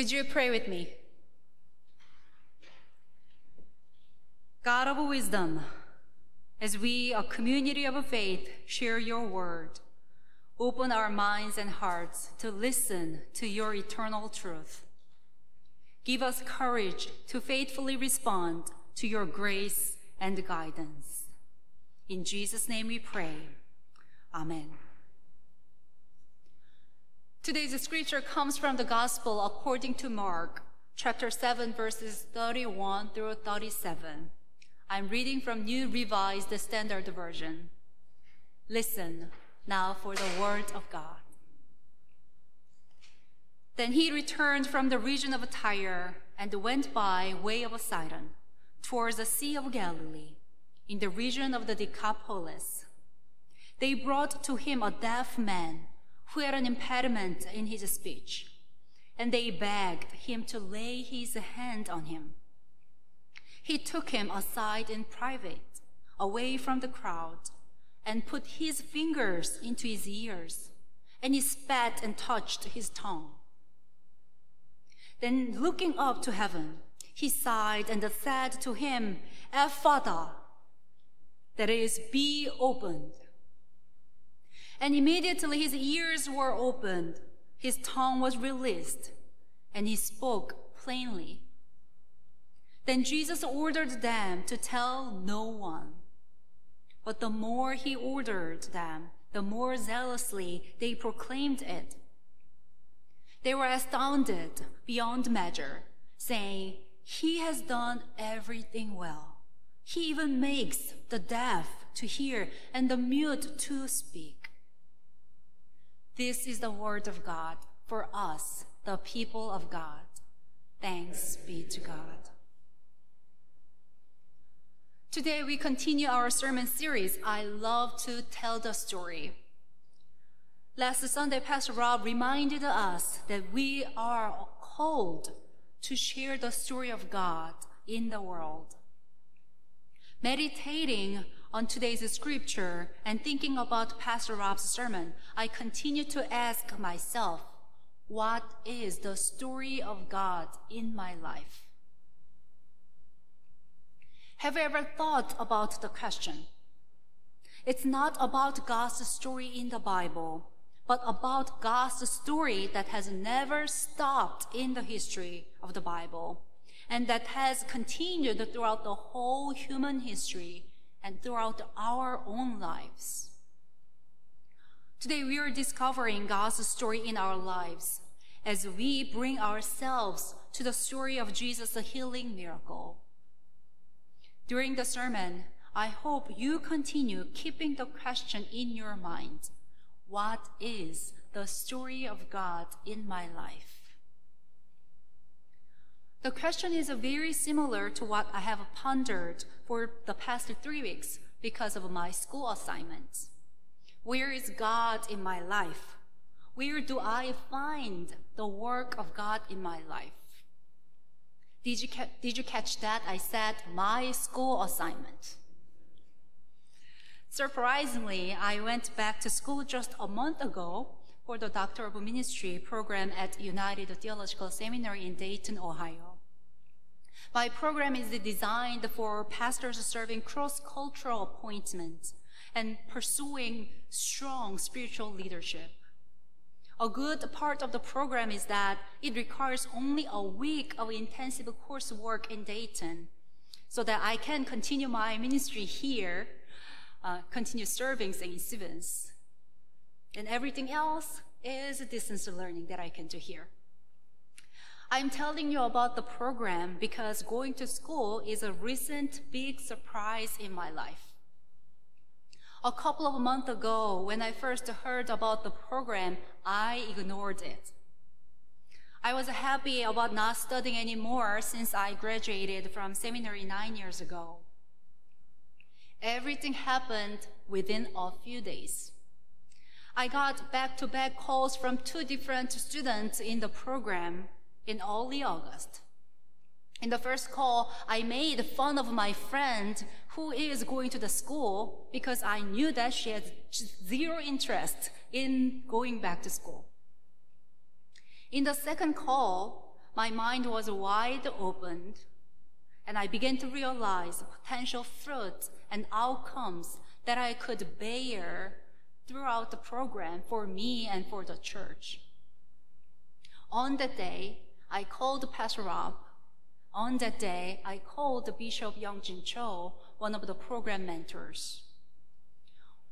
Would you pray with me? God of wisdom, as we, a community of faith, share your word, open our minds and hearts to listen to your eternal truth. Give us courage to faithfully respond to your grace and guidance. In Jesus' name we pray. Amen. Today's scripture comes from the Gospel according to Mark, chapter 7, verses 31 through 37. I'm reading from New Revised Standard Version. Listen now for the word of God. Then he returned from the region of Tyre and went by way of Sidon towards the Sea of Galilee, in the region of the Decapolis. They brought to him a deaf man who had an impediment in his speech, and they begged him to lay his hand on him. He took him aside in private, away from the crowd, and put his fingers into his ears, and he spat and touched his tongue. Then, looking up to heaven, he sighed and said to him, Ephphatha, that is, be opened. And immediately his ears were opened, his tongue was released, and he spoke plainly. Then Jesus ordered them to tell no one. But the more he ordered them, the more zealously they proclaimed it. They were astounded beyond measure, saying, He has done everything well. He even makes the deaf to hear and the mute to speak. This is the word of God for us, the people of God. Thanks be to God. Today we continue our sermon series, I Love to Tell the Story. Last Sunday, Pastor Rob reminded us that we are called to share the story of God in the world. Meditating on today's scripture and thinking about Pastor Rob's sermon, I continue to ask myself, what is the story of God in my life? Have you ever thought about the question? It's not about God's story in the Bible, but about God's story that has never stopped in the history of the Bible and that has continued throughout the whole human history and throughout our own lives. Today we are discovering God's story in our lives as we bring ourselves to the story of Jesus' healing miracle. During the sermon, I hope you continue keeping the question in your mind What is the story of God in my life? The question is very similar to what I have pondered for the past three weeks because of my school assignments. Where is God in my life? Where do I find the work of God in my life? Did you, did you catch that? I said my school assignment. Surprisingly, I went back to school just a month ago for the Doctor of Ministry program at United Theological Seminary in Dayton, Ohio. My program is designed for pastors serving cross-cultural appointments and pursuing strong spiritual leadership. A good part of the program is that it requires only a week of intensive coursework in Dayton so that I can continue my ministry here, uh, continue serving St. Stephen's. And everything else is distance learning that I can do here. I'm telling you about the program because going to school is a recent big surprise in my life. A couple of months ago, when I first heard about the program, I ignored it. I was happy about not studying anymore since I graduated from seminary nine years ago. Everything happened within a few days. I got back to back calls from two different students in the program in early August. In the first call, I made fun of my friend who is going to the school because I knew that she had zero interest in going back to school. In the second call, my mind was wide open, and I began to realize potential fruits and outcomes that I could bear throughout the program for me and for the church. On that day, I called Pastor Rob. On that day, I called Bishop Youngjin Cho, one of the program mentors.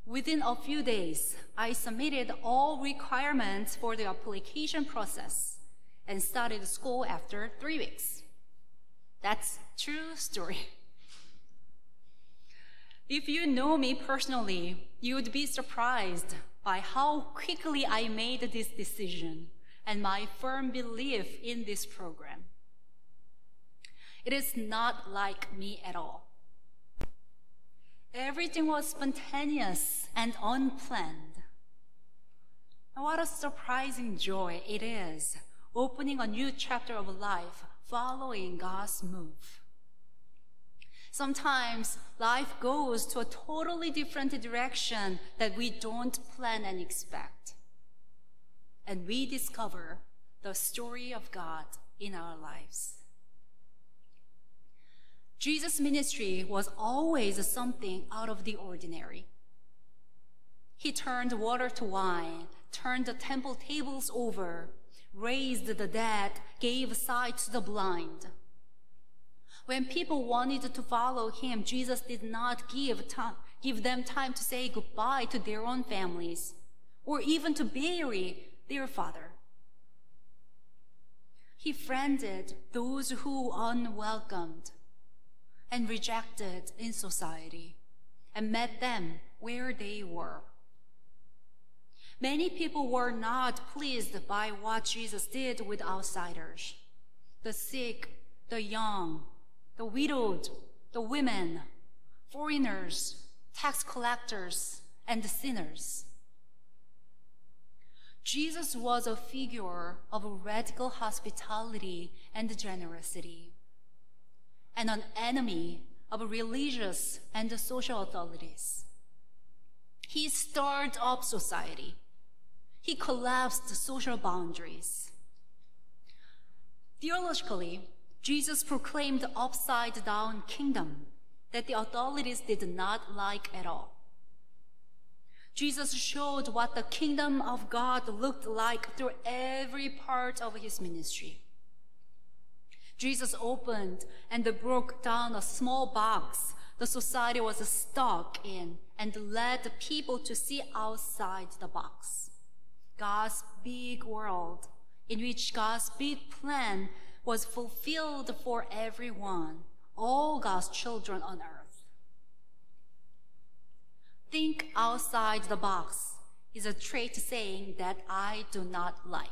Within a few days, I submitted all requirements for the application process and started school after three weeks. That's true story. If you know me personally, you would be surprised by how quickly I made this decision and my firm belief in this program. It is not like me at all. Everything was spontaneous and unplanned. what a surprising joy it is opening a new chapter of life following God's move. Sometimes life goes to a totally different direction that we don't plan and expect. And we discover the story of God in our lives. Jesus' ministry was always something out of the ordinary. He turned water to wine, turned the temple tables over, raised the dead, gave sight to the blind. When people wanted to follow him, Jesus did not give, time, give them time to say goodbye to their own families or even to bury their father. He friended those who unwelcomed and rejected in society and met them where they were. Many people were not pleased by what Jesus did with outsiders the sick, the young, the widowed, the women, foreigners, tax collectors, and sinners. Jesus was a figure of radical hospitality and generosity and an enemy of religious and social authorities. He stirred up society. He collapsed social boundaries. Theologically, Jesus proclaimed upside down kingdom that the authorities did not like at all. Jesus showed what the kingdom of God looked like through every part of his ministry. Jesus opened and broke down a small box the society was stuck in and led the people to see outside the box. God's big world, in which God's big plan was fulfilled for everyone, all God's children on earth. Think outside the box is a trait saying that I do not like.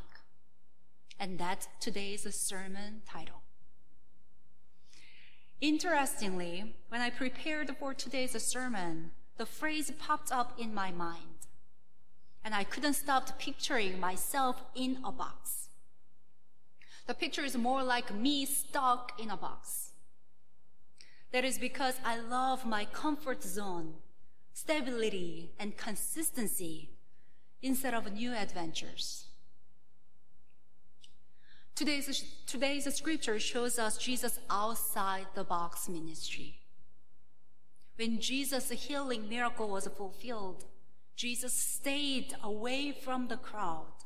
And that's today's sermon title. Interestingly, when I prepared for today's sermon, the phrase popped up in my mind, and I couldn't stop picturing myself in a box. The picture is more like me stuck in a box. That is because I love my comfort zone, stability, and consistency instead of new adventures. Today's, today's scripture shows us Jesus outside the box ministry. When Jesus' healing miracle was fulfilled, Jesus stayed away from the crowd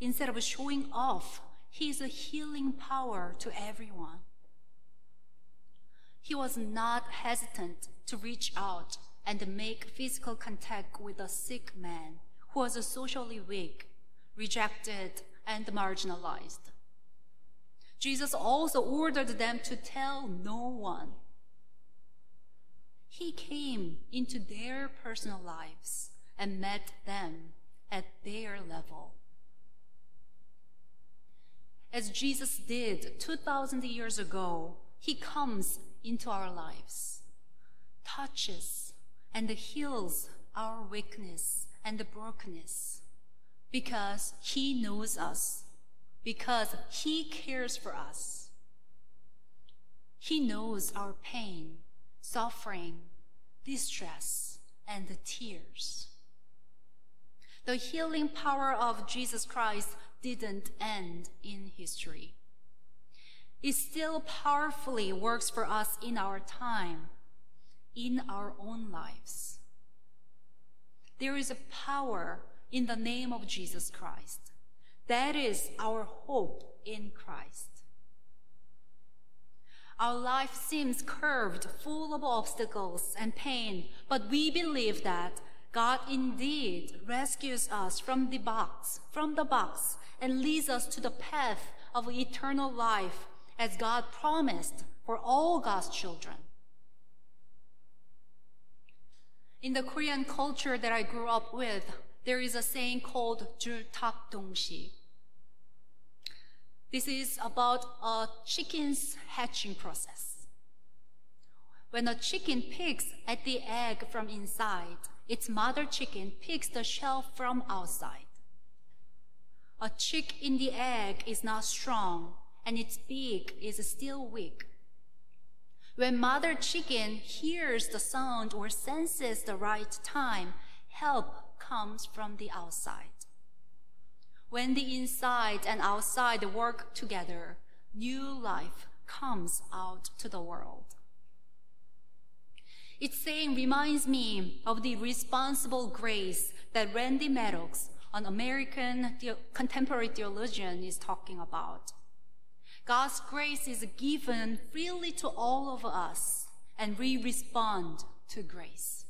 instead of showing off his healing power to everyone. He was not hesitant to reach out and make physical contact with a sick man who was socially weak, rejected, and marginalized. Jesus also ordered them to tell no one. He came into their personal lives and met them at their level. As Jesus did 2,000 years ago, He comes into our lives, touches and heals our weakness and brokenness because He knows us because He cares for us. He knows our pain, suffering, distress, and tears. The healing power of Jesus Christ didn't end in history. it still powerfully works for us in our time, in our own lives. There is a power in the name of Jesus Christ. That is our hope in Christ. Our life seems curved, full of obstacles and pain, but we believe that God indeed rescues us from the box, from the box, and leads us to the path of eternal life as God promised for all God's children. In the Korean culture that I grew up with, there is a saying called jultak dongshi. This is about a chicken's hatching process. When a chicken picks at the egg from inside, its mother chicken picks the shell from outside. A chick in the egg is not strong, and its beak is still weak. When mother chicken hears the sound or senses the right time, help comes from the outside. When the inside and outside work together, new life comes out to the world. Its saying reminds me of the responsible grace that Randy Maddox, an American contemporary theologian, is talking about. God's grace is given freely to all of us, and we respond to grace.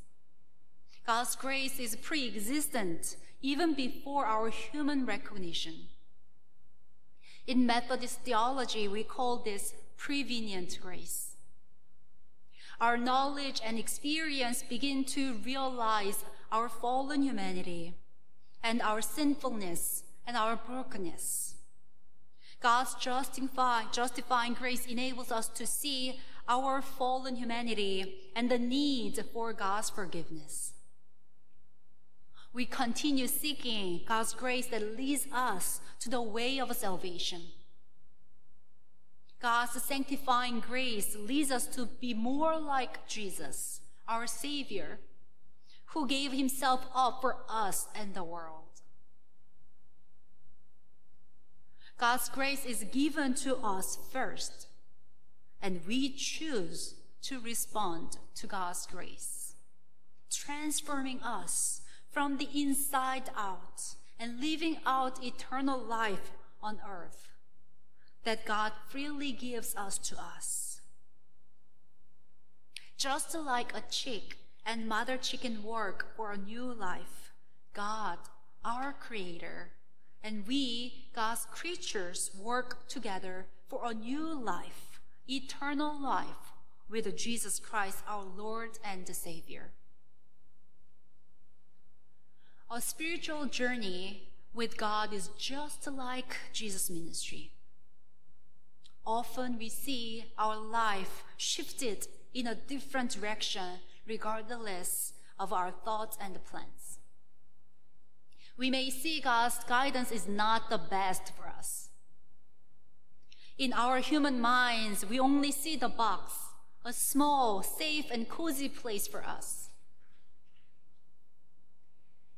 God's grace is pre existent even before our human recognition. In Methodist theology, we call this prevenient grace. Our knowledge and experience begin to realize our fallen humanity and our sinfulness and our brokenness. God's justify, justifying grace enables us to see our fallen humanity and the need for God's forgiveness. We continue seeking God's grace that leads us to the way of salvation. God's sanctifying grace leads us to be more like Jesus, our Savior, who gave himself up for us and the world. God's grace is given to us first, and we choose to respond to God's grace, transforming us from the inside out and living out eternal life on earth that God freely gives us to us. Just like a chick and mother chicken work for a new life, God, our Creator, and we, God's creatures, work together for a new life, eternal life, with Jesus Christ, our Lord and Savior. A spiritual journey with God is just like Jesus' ministry. Often we see our life shifted in a different direction regardless of our thoughts and plans. We may see God's guidance is not the best for us. In our human minds, we only see the box, a small, safe, and cozy place for us.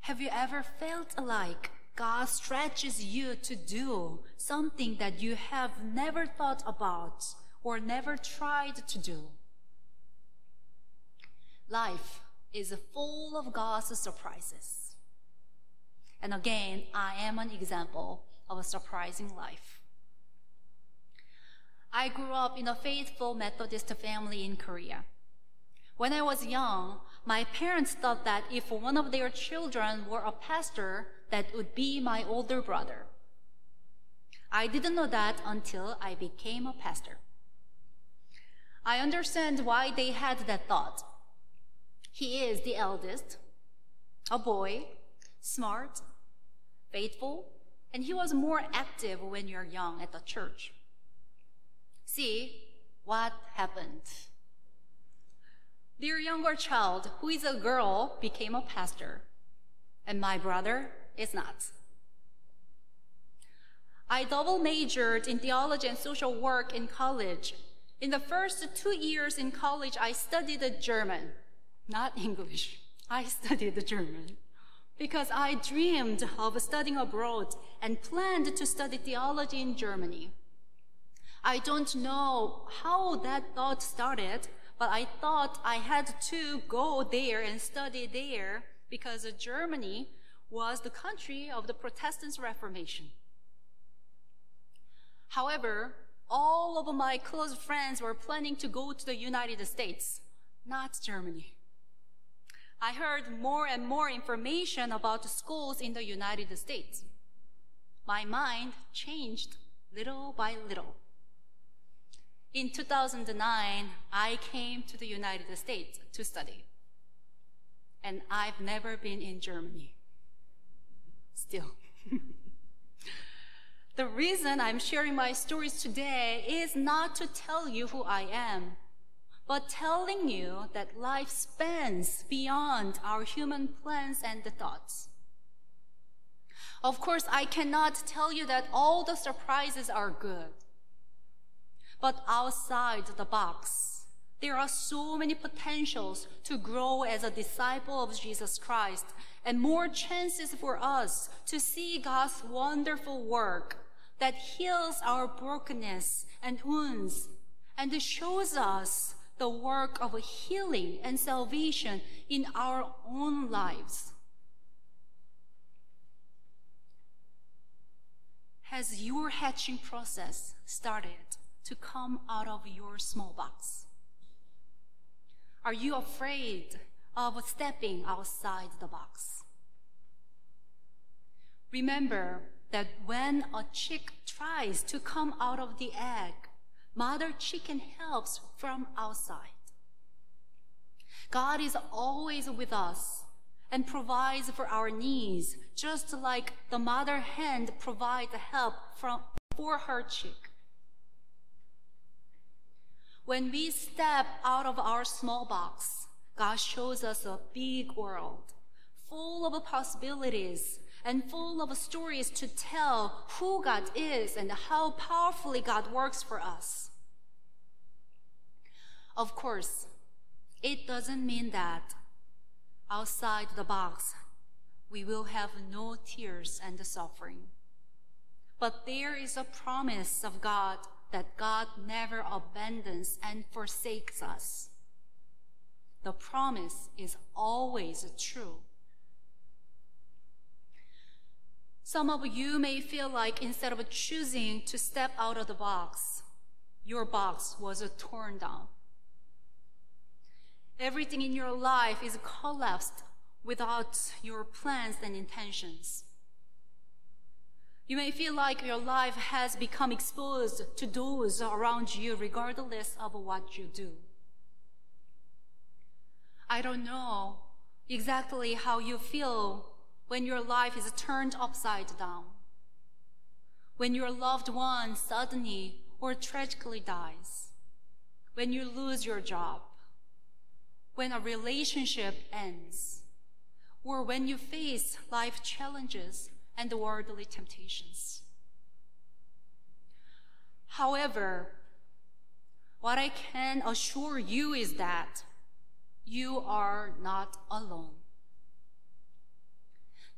Have you ever felt like God stretches you to do something that you have never thought about or never tried to do? Life is full of God's surprises. And again, I am an example of a surprising life. I grew up in a faithful Methodist family in Korea. When I was young, my parents thought that if one of their children were a pastor, that would be my older brother. I didn't know that until I became a pastor. I understand why they had that thought. He is the eldest, a boy, smart, faithful, and he was more active when you're young at the church. See what happened. Their younger child, who is a girl, became a pastor, and my brother is not. I double majored in theology and social work in college. In the first two years in college, I studied German, not English. I studied German because I dreamed of studying abroad and planned to study theology in Germany. I don't know how that thought started, but I thought I had to go there and study there because Germany was the country of the Protestant Reformation. However, all of my close friends were planning to go to the United States, not Germany. I heard more and more information about schools in the United States. My mind changed little by little. In 2009, I came to the United States to study. And I've never been in Germany. Still. the reason I'm sharing my stories today is not to tell you who I am, but telling you that life spans beyond our human plans and thoughts. Of course, I cannot tell you that all the surprises are good. But outside the box, there are so many potentials to grow as a disciple of Jesus Christ and more chances for us to see God's wonderful work that heals our brokenness and wounds and shows us the work of healing and salvation in our own lives. Has your hatching process started? to come out of your small box? Are you afraid of stepping outside the box? Remember that when a chick tries to come out of the egg, mother chicken helps from outside. God is always with us and provides for our needs, just like the mother hen provides help from, for her chick. When we step out of our small box, God shows us a big world full of possibilities and full of stories to tell who God is and how powerfully God works for us. Of course, it doesn't mean that outside the box we will have no tears and suffering. But there is a promise of God that God never abandons and forsakes us. The promise is always true. Some of you may feel like instead of choosing to step out of the box, your box was torn down. Everything in your life is collapsed without your plans and intentions. You may feel like your life has become exposed to those around you regardless of what you do. I don't know exactly how you feel when your life is turned upside down. When your loved one suddenly or tragically dies. When you lose your job. When a relationship ends. Or when you face life challenges and worldly temptations. However, what I can assure you is that you are not alone.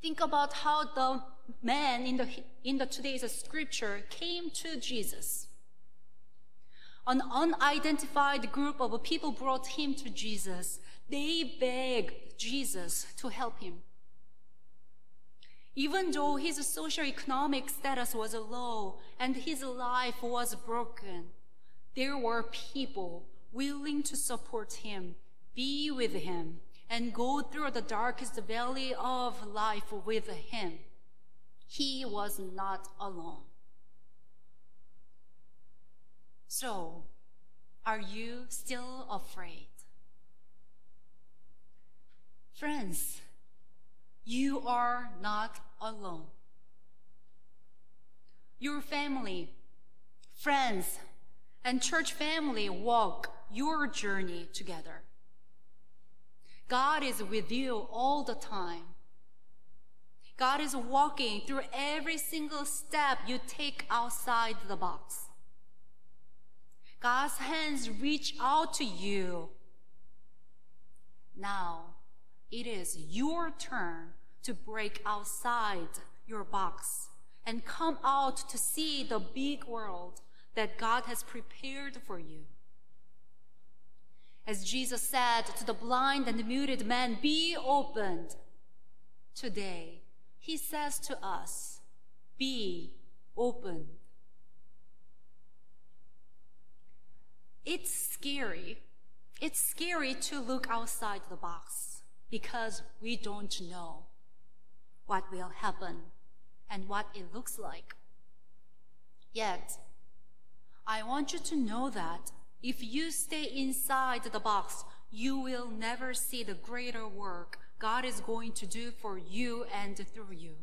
Think about how the man in the, in the today's scripture came to Jesus. An unidentified group of people brought him to Jesus. They begged Jesus to help him. Even though his socioeconomic status was low and his life was broken, there were people willing to support him, be with him, and go through the darkest valley of life with him. He was not alone. So, are you still afraid? Friends, you are not alone. Your family, friends, and church family walk your journey together. God is with you all the time. God is walking through every single step you take outside the box. God's hands reach out to you. Now, it is your turn to break outside your box and come out to see the big world that God has prepared for you. As Jesus said to the blind and muted man, Be opened. Today, he says to us, Be opened. It's scary. It's scary to look outside the box because we don't know what will happen and what it looks like. Yet, I want you to know that if you stay inside the box, you will never see the greater work God is going to do for you and through you.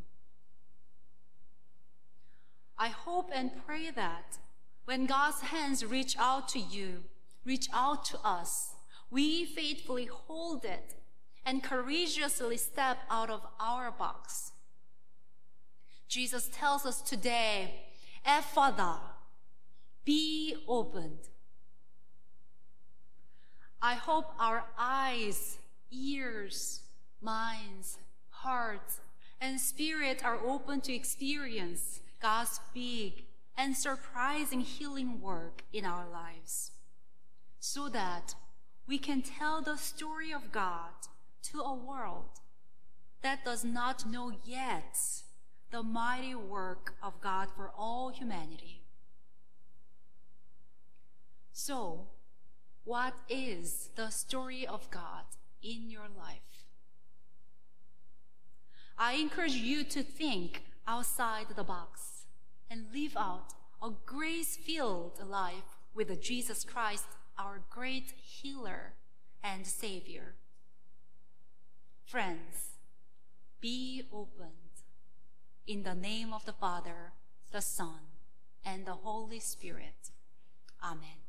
I hope and pray that when God's hands reach out to you, reach out to us, we faithfully hold it and courageously step out of our box. Jesus tells us today, Ephphatha, be opened. I hope our eyes, ears, minds, hearts, and spirit are open to experience God's big and surprising healing work in our lives so that we can tell the story of God to a world that does not know yet the mighty work of God for all humanity. So, what is the story of God in your life? I encourage you to think outside the box and live out a grace filled life with Jesus Christ, our great healer and Savior. Friends, be opened in the name of the Father, the Son, and the Holy Spirit. Amen.